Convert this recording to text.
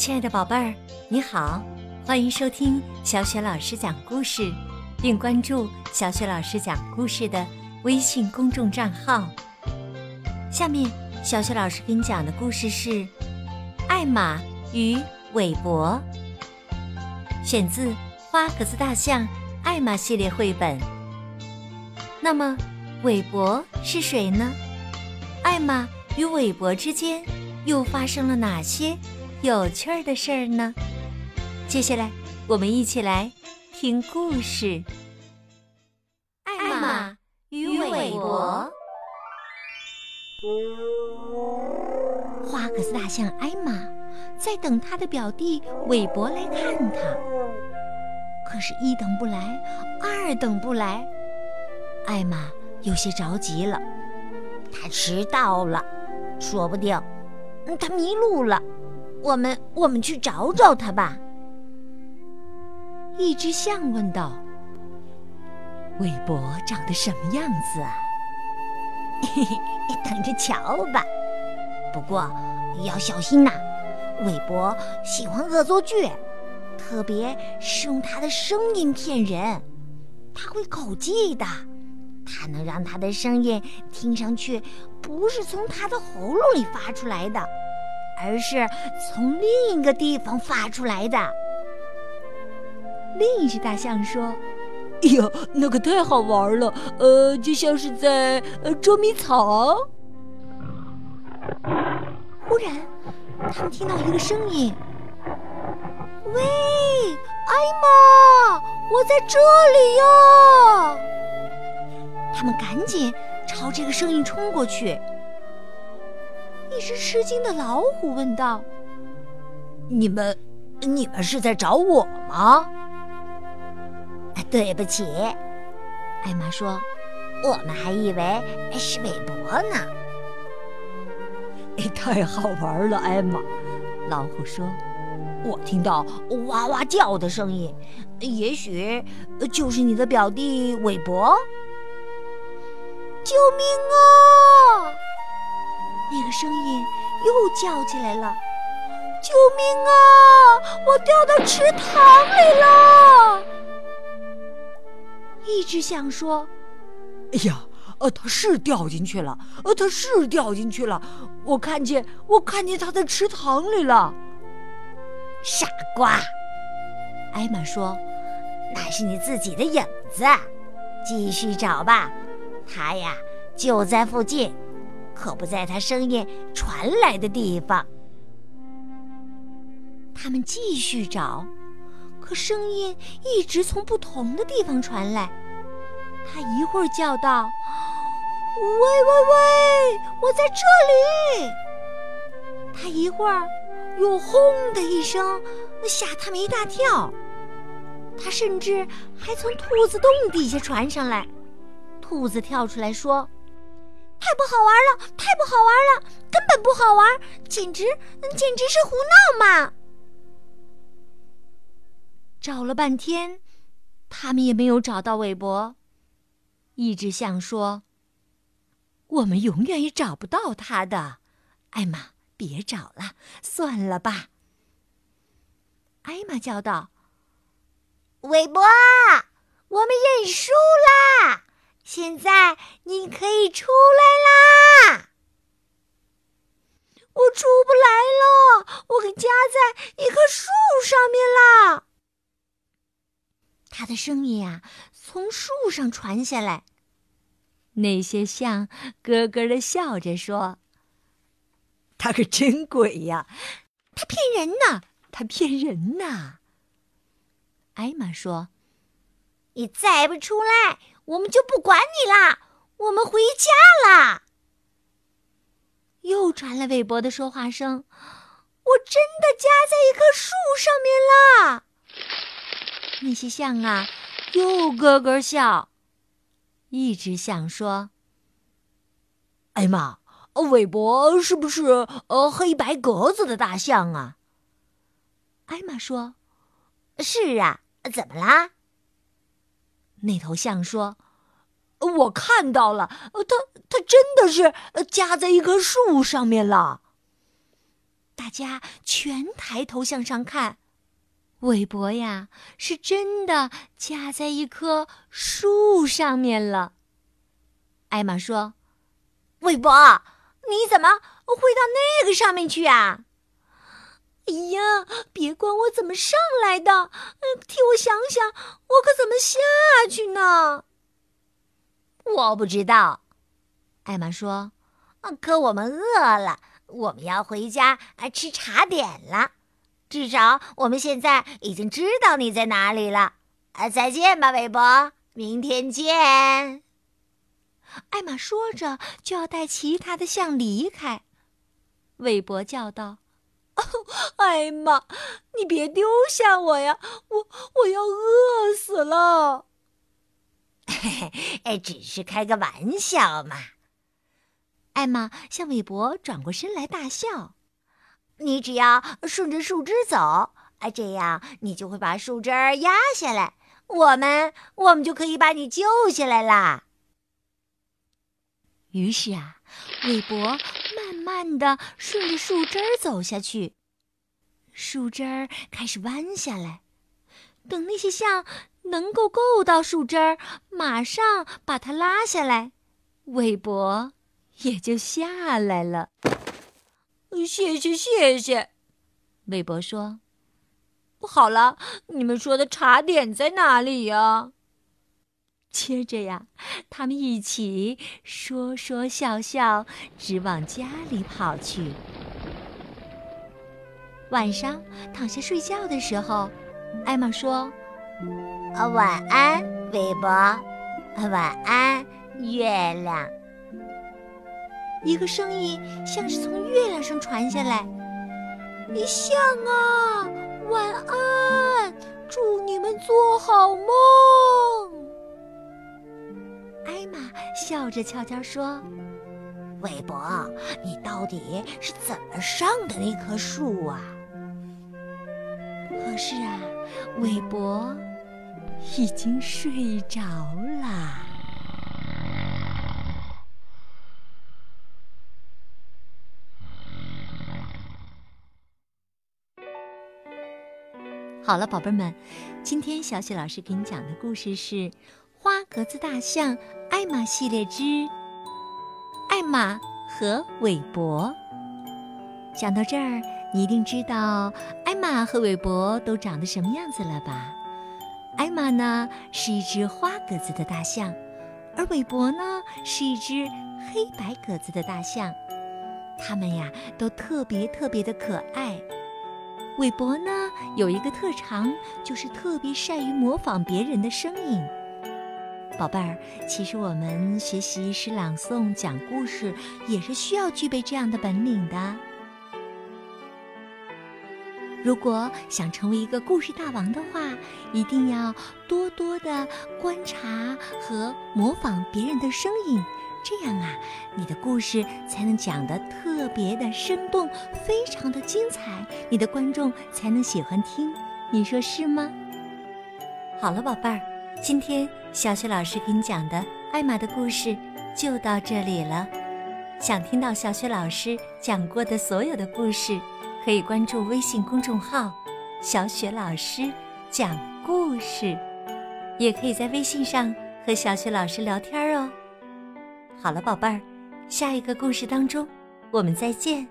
亲爱的宝贝儿，你好，欢迎收听小雪老师讲故事，并关注小雪老师讲故事的微信公众账号。下面，小雪老师给你讲的故事是《艾玛与韦伯》，选自《花格子大象艾玛》系列绘本。那么，韦伯是谁呢？艾玛与韦伯之间又发生了哪些？有趣儿的事儿呢。接下来，我们一起来听故事《艾玛与韦伯》。花格子大象艾玛在等他的表弟韦伯来看他，可是，一等不来，二等不来，艾玛有些着急了。他迟到了，说不定他迷路了。我们我们去找找他吧。一只象问道：“韦伯长得什么样子啊？”“嘿嘿，等着瞧吧。不过要小心呐，韦伯喜欢恶作剧，特别是用他的声音骗人。他会口技的，他能让他的声音听上去不是从他的喉咙里发出来的。”而是从另一个地方发出来的。另一只大象说：“哎呀，那可太好玩了，呃，就像是在呃捉迷藏。”忽然，他们听到一个声音：“喂，艾玛，我在这里哟！”他们赶紧朝这个声音冲过去。一只吃惊的老虎问道：“你们，你们是在找我吗？”“对不起。”艾玛说，“我们还以为是韦伯呢。”“太好玩了，艾玛。”老虎说，“我听到哇哇叫的声音，也许就是你的表弟韦伯。”“救命啊！”那个声音又叫起来了：“救命啊！我掉到池塘里了！”一直想说：“哎呀，呃，他是掉进去了，呃，他是掉进去了，我看见，我看见他在池塘里了。”傻瓜，艾玛说：“那是你自己的影子，继续找吧，他呀就在附近。”可不在他声音传来的地方。他们继续找，可声音一直从不同的地方传来。他一会儿叫道：“喂喂喂，我在这里！”他一会儿又“轰”的一声，吓他们一大跳。他甚至还从兔子洞底下传上来。兔子跳出来说。太不好玩了！太不好玩了！根本不好玩，简直简直是胡闹嘛！找了半天，他们也没有找到韦伯。一只象说：“我们永远也找不到他的。”艾玛，别找了，算了吧。艾玛叫道：“韦伯，我们认输啦！”现在你可以出来啦！我出不来了，我给夹在一棵树上面啦。他的声音啊，从树上传下来。那些象咯咯的笑着说：“他可真鬼呀！他骗人呢，他骗人呢。”艾玛说：“你再不出来！”我们就不管你啦，我们回家啦。又传来韦伯的说话声：“我真的夹在一棵树上面啦。”那些象啊，又咯咯笑。一只象说：“艾玛，韦伯是不是呃黑白格子的大象啊？”艾玛说：“是啊，怎么啦？”那头象说：“我看到了，它它真的是夹在一棵树上面了。”大大家全抬头向上看，韦伯呀，是真的夹在一棵树上面了。艾玛说：“韦伯，你怎么会到那个上面去啊？”哎呀，别管我怎么上来的，替我想想，我可怎么下去呢？我不知道，艾玛说。可我们饿了，我们要回家啊吃茶点了。至少我们现在已经知道你在哪里了。啊，再见吧，韦伯，明天见。艾玛说着，就要带其他的象离开。韦伯叫道。艾玛，你别丢下我呀！我我要饿死了。嘿嘿，只是开个玩笑嘛。艾玛向韦伯转过身来大笑。你只要顺着树枝走，啊，这样你就会把树枝压下来，我们我们就可以把你救下来啦。于是啊，韦伯慢慢的顺着树枝儿走下去。树枝儿开始弯下来，等那些象能够够到树枝儿，马上把它拉下来，韦伯也就下来了。谢谢谢谢，韦伯说：“好了，你们说的茶点在哪里呀？”接着呀，他们一起说说笑笑，直往家里跑去。晚上躺下睡觉的时候，艾玛说：“啊，晚安，韦伯。晚安，月亮。”一个声音像是从月亮上传下来：“你像啊，晚安，笑着悄悄说：“韦伯，你到底是怎么上的那棵树啊？”可是啊，韦伯已经睡着了。好了，宝贝们，今天小雪老师给你讲的故事是《花格子大象艾玛系列之艾玛和韦伯》。讲到这儿。你一定知道艾玛和韦伯都长得什么样子了吧？艾玛呢是一只花格子的大象，而韦伯呢是一只黑白格子的大象。它们呀都特别特别的可爱。韦伯呢有一个特长，就是特别善于模仿别人的声音。宝贝儿，其实我们学习诗朗诵、讲故事，也是需要具备这样的本领的。如果想成为一个故事大王的话，一定要多多的观察和模仿别人的声音，这样啊，你的故事才能讲得特别的生动，非常的精彩，你的观众才能喜欢听。你说是吗？好了，宝贝儿，今天小雪老师给你讲的艾玛的故事就到这里了。想听到小雪老师讲过的所有的故事。可以关注微信公众号“小雪老师讲故事”，也可以在微信上和小雪老师聊天哦。好了，宝贝儿，下一个故事当中，我们再见。